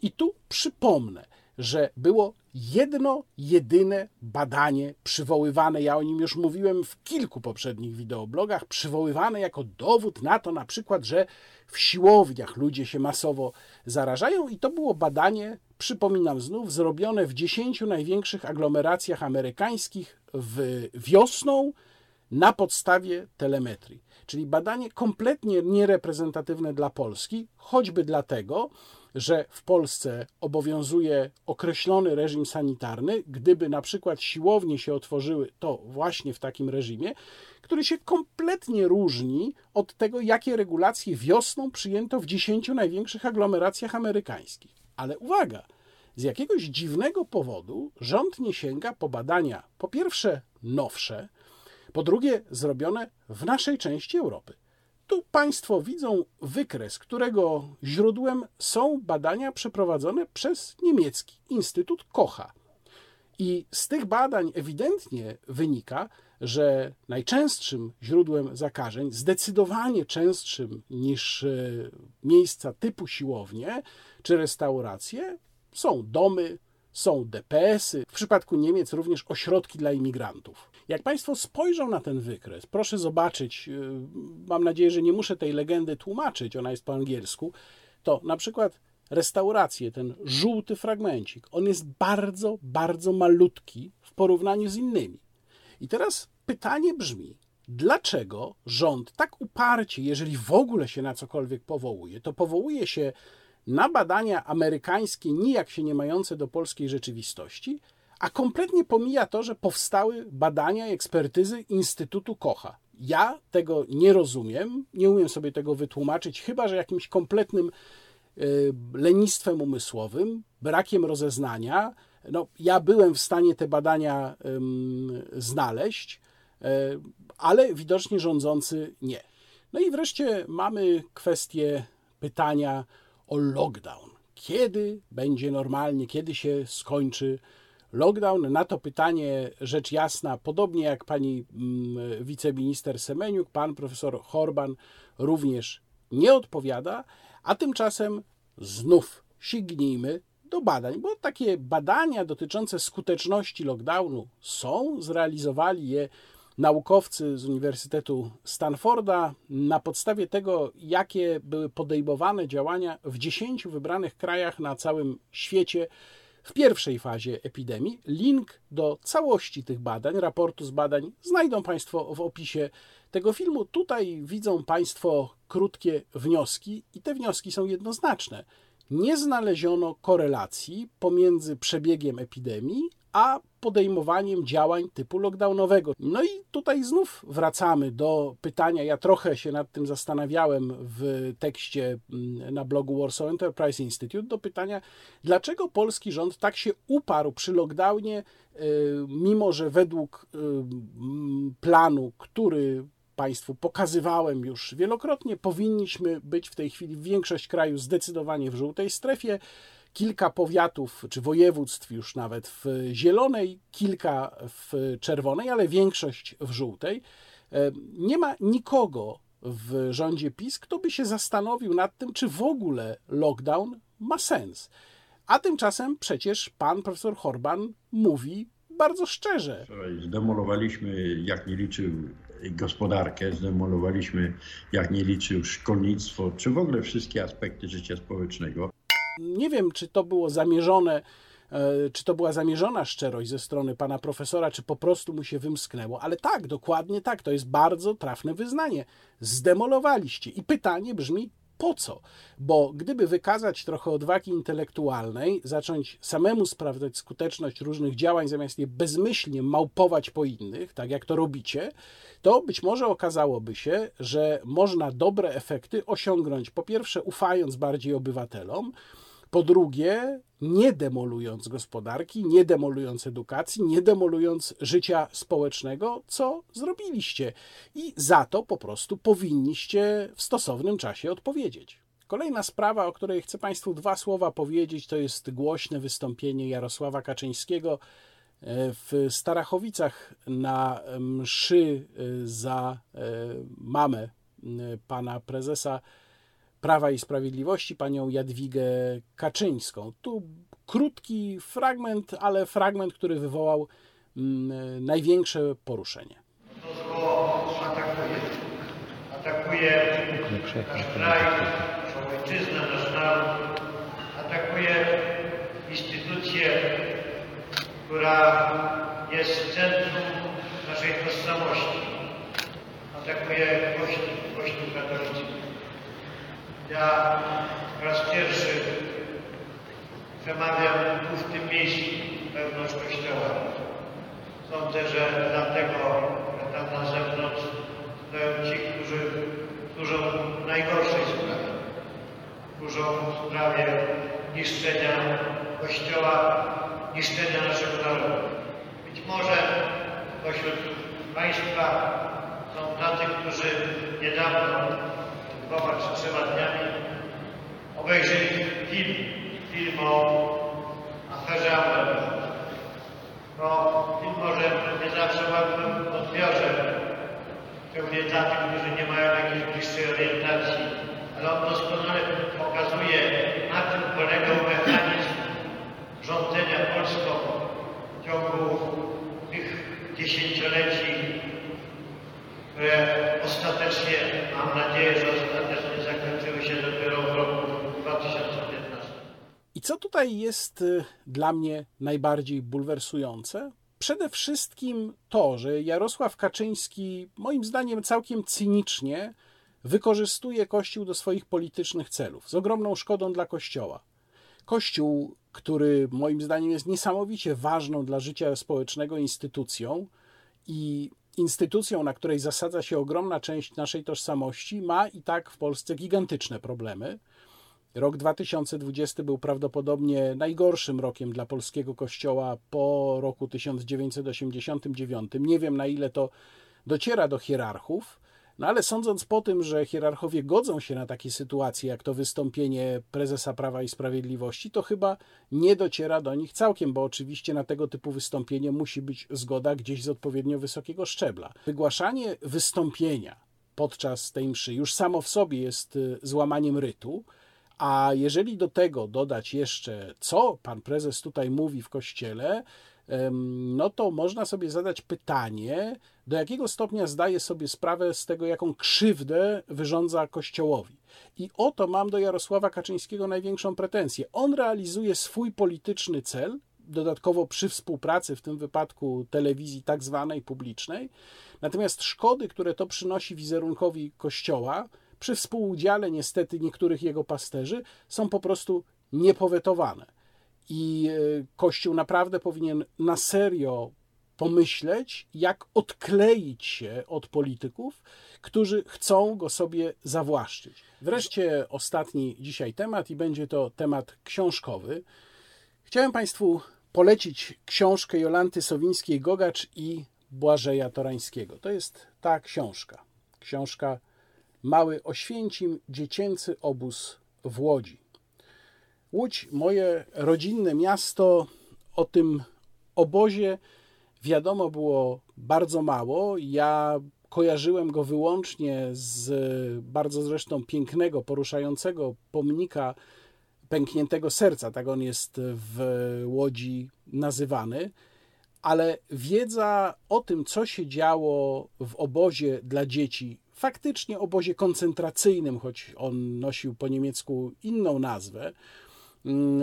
Speaker 1: I tu przypomnę, że było jedno, jedyne badanie przywoływane, ja o nim już mówiłem w kilku poprzednich wideoblogach, przywoływane jako dowód na to na przykład, że w siłowniach ludzie się masowo zarażają. I to było badanie, przypominam znów, zrobione w 10 największych aglomeracjach amerykańskich w wiosną na podstawie telemetrii. Czyli badanie kompletnie niereprezentatywne dla Polski, choćby dlatego, że w Polsce obowiązuje określony reżim sanitarny, gdyby na przykład siłownie się otworzyły, to właśnie w takim reżimie, który się kompletnie różni od tego, jakie regulacje wiosną przyjęto w 10 największych aglomeracjach amerykańskich. Ale uwaga, z jakiegoś dziwnego powodu rząd nie sięga po badania, po pierwsze nowsze, po drugie zrobione w naszej części Europy. Tu Państwo widzą wykres, którego źródłem są badania przeprowadzone przez niemiecki Instytut Kocha. I z tych badań ewidentnie wynika, że najczęstszym źródłem zakażeń, zdecydowanie częstszym niż e, miejsca typu siłownie czy restauracje, są domy, są DPS-y, w przypadku Niemiec również ośrodki dla imigrantów. Jak Państwo spojrzą na ten wykres, proszę zobaczyć, y, mam nadzieję, że nie muszę tej legendy tłumaczyć, ona jest po angielsku, to na przykład restauracje, ten żółty fragmencik, on jest bardzo, bardzo malutki w porównaniu z innymi. I teraz pytanie brzmi, dlaczego rząd tak uparcie, jeżeli w ogóle się na cokolwiek powołuje, to powołuje się na badania amerykańskie, nijak się nie mające do polskiej rzeczywistości, a kompletnie pomija to, że powstały badania i ekspertyzy Instytutu Kocha. Ja tego nie rozumiem, nie umiem sobie tego wytłumaczyć, chyba że jakimś kompletnym y, lenistwem umysłowym, brakiem rozeznania. No, ja byłem w stanie te badania znaleźć, y, ale widocznie rządzący nie. No i wreszcie mamy kwestię pytania o lockdown. Kiedy będzie normalnie, kiedy się skończy lockdown? Na to pytanie rzecz jasna, podobnie jak pani mm, wiceminister Semeniuk, pan profesor Horban również nie odpowiada, a tymczasem znów sięgnijmy do badań, bo takie badania dotyczące skuteczności lockdownu są, zrealizowali je naukowcy z Uniwersytetu Stanforda na podstawie tego, jakie były podejmowane działania w 10 wybranych krajach na całym świecie w pierwszej fazie epidemii. Link do całości tych badań, raportu z badań, znajdą Państwo w opisie tego filmu. Tutaj widzą Państwo krótkie wnioski, i te wnioski są jednoznaczne. Nie znaleziono korelacji pomiędzy przebiegiem epidemii a podejmowaniem działań typu lockdownowego. No i tutaj znów wracamy do pytania, ja trochę się nad tym zastanawiałem w tekście mm, na blogu Warsaw Enterprise Institute, do pytania, dlaczego polski rząd tak się uparł przy lockdownie, y, mimo że według y, planu, który Państwu pokazywałem już wielokrotnie, powinniśmy być w tej chwili większość kraju zdecydowanie w żółtej strefie kilka powiatów czy województw już nawet w zielonej, kilka w czerwonej, ale większość w żółtej. E, nie ma nikogo w rządzie PiS, kto by się zastanowił nad tym, czy w ogóle lockdown ma sens. A tymczasem przecież pan profesor Horban mówi bardzo szczerze.
Speaker 4: Zdemolowaliśmy, jak nie liczył gospodarkę, zdemolowaliśmy, jak nie liczył szkolnictwo, czy w ogóle wszystkie aspekty życia społecznego.
Speaker 1: Nie wiem, czy to było zamierzone, e, czy to była zamierzona szczerość ze strony pana profesora, czy po prostu mu się wymsknęło, ale tak, dokładnie tak, to jest bardzo trafne wyznanie. Zdemolowaliście. I pytanie brzmi, po co? Bo gdyby wykazać trochę odwagi intelektualnej, zacząć samemu sprawdzać skuteczność różnych działań, zamiast je bezmyślnie małpować po innych, tak jak to robicie, to być może okazałoby się, że można dobre efekty osiągnąć po pierwsze ufając bardziej obywatelom, Po drugie, nie demolując gospodarki, nie demolując edukacji, nie demolując życia społecznego, co zrobiliście. I za to po prostu powinniście w stosownym czasie odpowiedzieć. Kolejna sprawa, o której chcę Państwu dwa słowa powiedzieć, to jest głośne wystąpienie Jarosława Kaczyńskiego e, w Starachowicach na mszy e, za e, mamę pana prezesa Prawa i Sprawiedliwości, panią Jadwigę Kaczyńską. Tu krótki fragment, ale fragment, który wywołał mm, największe poruszenie.
Speaker 5: To atakuje. Atakuje nasz kraj, naszą ojczyznę, nasz naród. Atakuje instytucję, która jest centrum naszej tożsamości. Atakuje Kościół, Kościół katolicki. Ja po raz pierwszy przemawiam tu w tym miejscu wewnątrz Kościoła. Sądzę, że dlatego, że tam na zewnątrz stoją ci, którzy służą najgorszej sprawie. Służą w sprawie niszczenia Kościoła, niszczenia naszego narodu. Być może pośród Państwa są tacy, którzy niedawno dwoma czy trzema dniami obejrzeli film, film o aferze Amber. No, film może nie zawsze w łatwym odbiorze, szczególnie dla tych, którzy nie mają jakiejś bliższej orientacji, ale on doskonale pokazuje, na czym polegał mechanizm rządzenia Polską w ciągu tych dziesięcioleci które ostatecznie, mam nadzieję, że ostatecznie zakończyły się dopiero w roku 2015.
Speaker 1: I co tutaj jest y, dla mnie najbardziej bulwersujące? Przede wszystkim to, że Jarosław Kaczyński, moim zdaniem całkiem cynicznie, wykorzystuje Kościół do swoich politycznych celów, z ogromną szkodą dla Kościoła. Kościół, który moim zdaniem jest niesamowicie ważną dla życia społecznego instytucją i instytucją, na której zasadza się ogromna część naszej tożsamości, ma i tak w Polsce gigantyczne problemy. Rok 2020 był prawdopodobnie najgorszym rokiem dla polskiego kościoła po roku 1989. Nie wiem, na ile to dociera do hierarchów, no ale sądząc po tym, że hierarchowie godzą się na takie sytuacje, jak to wystąpienie prezesa Prawa i Sprawiedliwości, to chyba nie dociera do nich całkiem, bo oczywiście na tego typu wystąpienie musi być zgoda gdzieś z odpowiednio wysokiego szczebla. Wygłaszanie wystąpienia podczas tej mszy już samo w sobie jest y, złamaniem rytu, a jeżeli do tego dodać jeszcze, co pan prezes tutaj mówi w kościele, no to można sobie zadać pytanie, do jakiego stopnia zdaje sobie sprawę z tego, jaką krzywdę wyrządza Kościołowi. I oto mam do Jarosława Kaczyńskiego największą pretensję. On realizuje swój polityczny cel, dodatkowo przy współpracy, w tym wypadku telewizji tak zwanej publicznej, natomiast szkody, które to przynosi wizerunkowi Kościoła, przy współudziale niestety niektórych jego pasterzy, są po prostu niepowetowane. I e, Kościół naprawdę powinien na serio pomyśleć, jak odkleić się od polityków, którzy chcą go sobie zawłaszczyć. Wreszcie ostatni dzisiaj temat, i będzie to temat książkowy. Chciałem Państwu polecić książkę Jolanty Sowińskiej-Gogacz i Błażeja Torańskiego. To jest ta książka. Książka Mały Oświęcim, dziecięcy obóz w Łodzi. Łódź, moje rodzinne miasto, o tym obozie wiadomo było bardzo mało. Ja kojarzyłem go wyłącznie z bardzo zresztą pięknego, poruszającego pomnika pękniętego serca, tak on jest w Łodzi nazywany. Ale wiedza o tym, co się działo w obozie dla dzieci, faktycznie obozie koncentracyjnym, choć on nosił po niemiecku inną nazwę, Mm,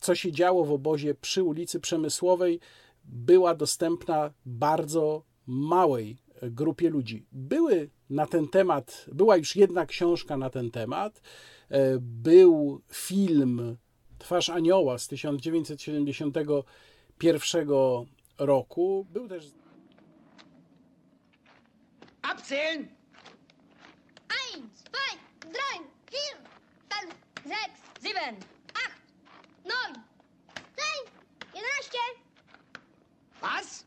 Speaker 1: co się działo w obozie przy ulicy Przemysłowej, była dostępna bardzo małej grupie ludzi. Były na ten temat, była już jedna książka na ten temat, e, był film Twarz Anioła z 1971 roku, był też...
Speaker 6: Abzählen!
Speaker 7: Eins, zwei, drei, vier, fünf, sechs,
Speaker 6: sieben, acht, neun, zehn, jedenaście, Was?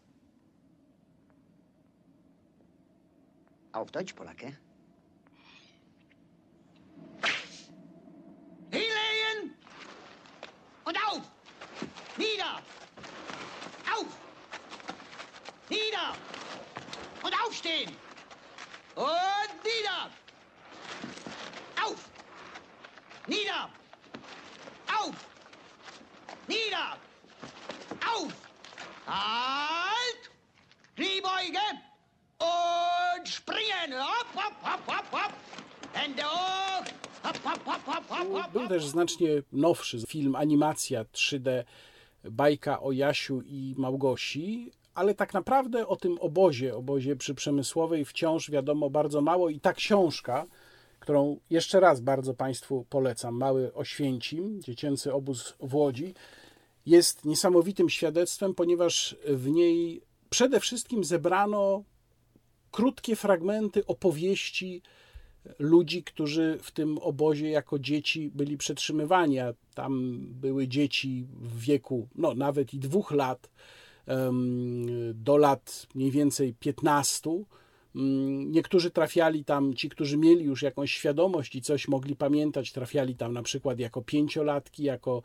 Speaker 6: Auf Deutsch, Polacke. Eh? Hinlegen! Und auf! Nieder! Auf! Nieder! Und aufstehen! Und nieder! Auf! Nieder! Auf! Nieder! Auf! Halt! Kniebeuge! Und springen! Hopp, hopp, hopp, hopp, hopp! Hände hoch!
Speaker 1: Był też znacznie nowszy film, animacja 3D, bajka o Jasiu i Małgosi, ale tak naprawdę o tym obozie, obozie przy Przemysłowej wciąż wiadomo bardzo mało i ta książka, którą jeszcze raz bardzo Państwu polecam, Mały Oświęcim, dziecięcy obóz w Łodzi, jest niesamowitym świadectwem, ponieważ w niej przede wszystkim zebrano krótkie fragmenty opowieści ludzi, którzy w tym obozie jako dzieci byli przetrzymywani, a tam były dzieci w wieku no, nawet i dwóch lat do lat mniej więcej 15. Mm, niektórzy trafiali tam, ci, którzy mieli już jakąś świadomość i coś mogli pamiętać, trafiali tam na przykład jako pięciolatki, jako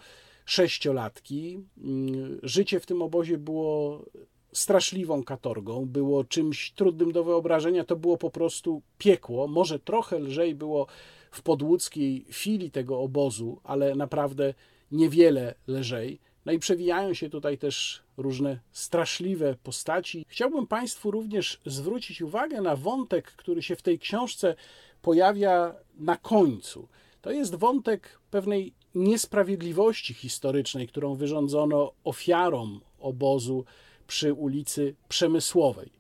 Speaker 1: sześciolatki. Mm, życie w tym obozie było straszliwą katorgą, było czymś trudnym do wyobrażenia, to było po prostu piekło. Może trochę lżej było w podłódzkiej filii tego obozu, ale naprawdę niewiele lżej. No i przewijają się tutaj też różne straszliwe postaci. Chciałbym Państwu również zwrócić uwagę na wątek, który się w tej książce pojawia na końcu. To jest wątek pewnej niesprawiedliwości historycznej, którą wyrządzono ofiarom obozu przy ulicy Przemysłowej.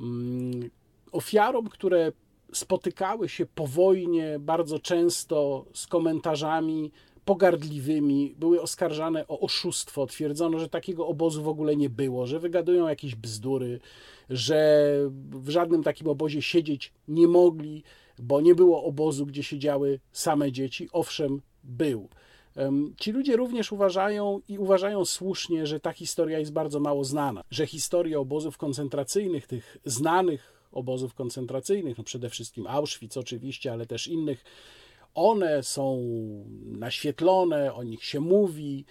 Speaker 1: Mm, ofiarom, które spotykały się po wojnie bardzo często z komentarzami pogardliwymi, były oskarżane o oszustwo. Twierdzono, że takiego obozu w ogóle nie było, że wygadują jakieś bzdury, że w żadnym takim obozie siedzieć nie mogli, bo nie było obozu, gdzie siedziały same dzieci. Owszem, był. Ci ludzie również uważają i uważają słusznie, że ta historia jest bardzo mało znana, że historia obozów koncentracyjnych, tych znanych obozów koncentracyjnych, no przede wszystkim Auschwitz oczywiście, ale też innych, one są naświetlone, o nich się mówi,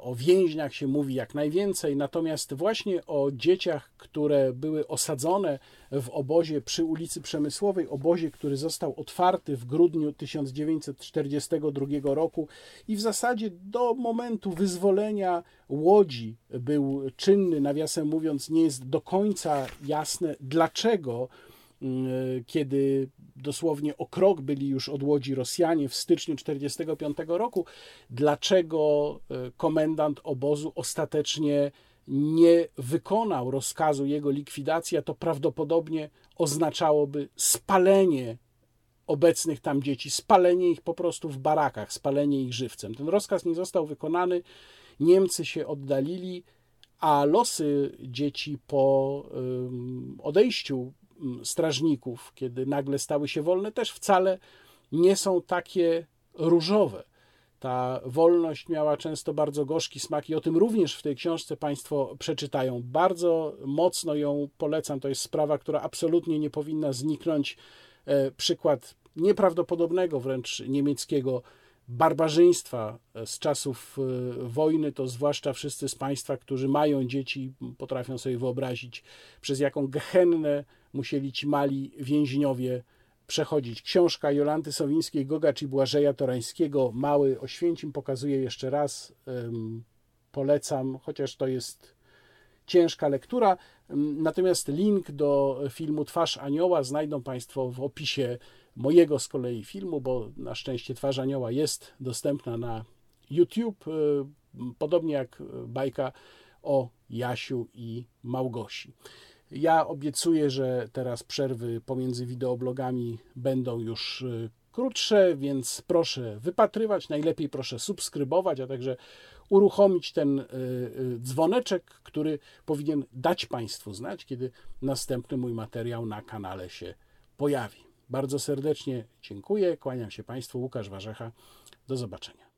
Speaker 1: o więźniach się mówi jak najwięcej, natomiast właśnie o dzieciach, które były osadzone w obozie przy ulicy Przemysłowej, obozie, który został otwarty w grudniu 1942 roku i w zasadzie do momentu wyzwolenia Łodzi był czynny, nawiasem mówiąc, nie jest do końca jasne, dlaczego kiedy dosłownie o krok byli już od Łodzi Rosjanie w styczniu 1945 roku, dlaczego e, komendant obozu ostatecznie nie wykonał rozkazu jego likwidacji, a to prawdopodobnie oznaczałoby spalenie obecnych tam dzieci, spalenie ich po prostu w barakach, spalenie ich żywcem. Ten rozkaz nie został wykonany, Niemcy się oddalili, a losy dzieci po odejściu strażników, kiedy nagle stały się wolne, też wcale nie są takie różowe. Ta wolność miała często bardzo gorzki smak i o tym również w tej książce Państwo przeczytają. Bardzo mocno ją polecam. To jest sprawa, która absolutnie nie powinna zniknąć. E, przykład nieprawdopodobnego wręcz niemieckiego barbarzyństwa z czasów e, wojny, to zwłaszcza wszyscy z Państwa, którzy mają dzieci, potrafią sobie wyobrazić, przez jaką gehennę musieli ci mali więźniowie przechodzić. Książka Jolanty Sowińskiej, Gogacz i Błażeja Torańskiego, Mały Oświęcim, pokazuję jeszcze raz, polecam, chociaż to jest ciężka lektura. Natomiast link do filmu Twarz Anioła znajdą Państwo w opisie mojego z kolei filmu, bo na szczęście Twarz Anioła jest dostępna na YouTube, podobnie jak bajka o Jasiu i Małgosi. Ja obiecuję, że teraz przerwy pomiędzy wideoblogami będą już y, krótsze, więc proszę wypatrywać, najlepiej proszę subskrybować, a także uruchomić ten y, y, dzwoneczek, który powinien dać Państwu znać, kiedy następny mój materiał na kanale się pojawi. Bardzo serdecznie dziękuję, kłaniam się Państwu, Łukasz Warzecha, do zobaczenia.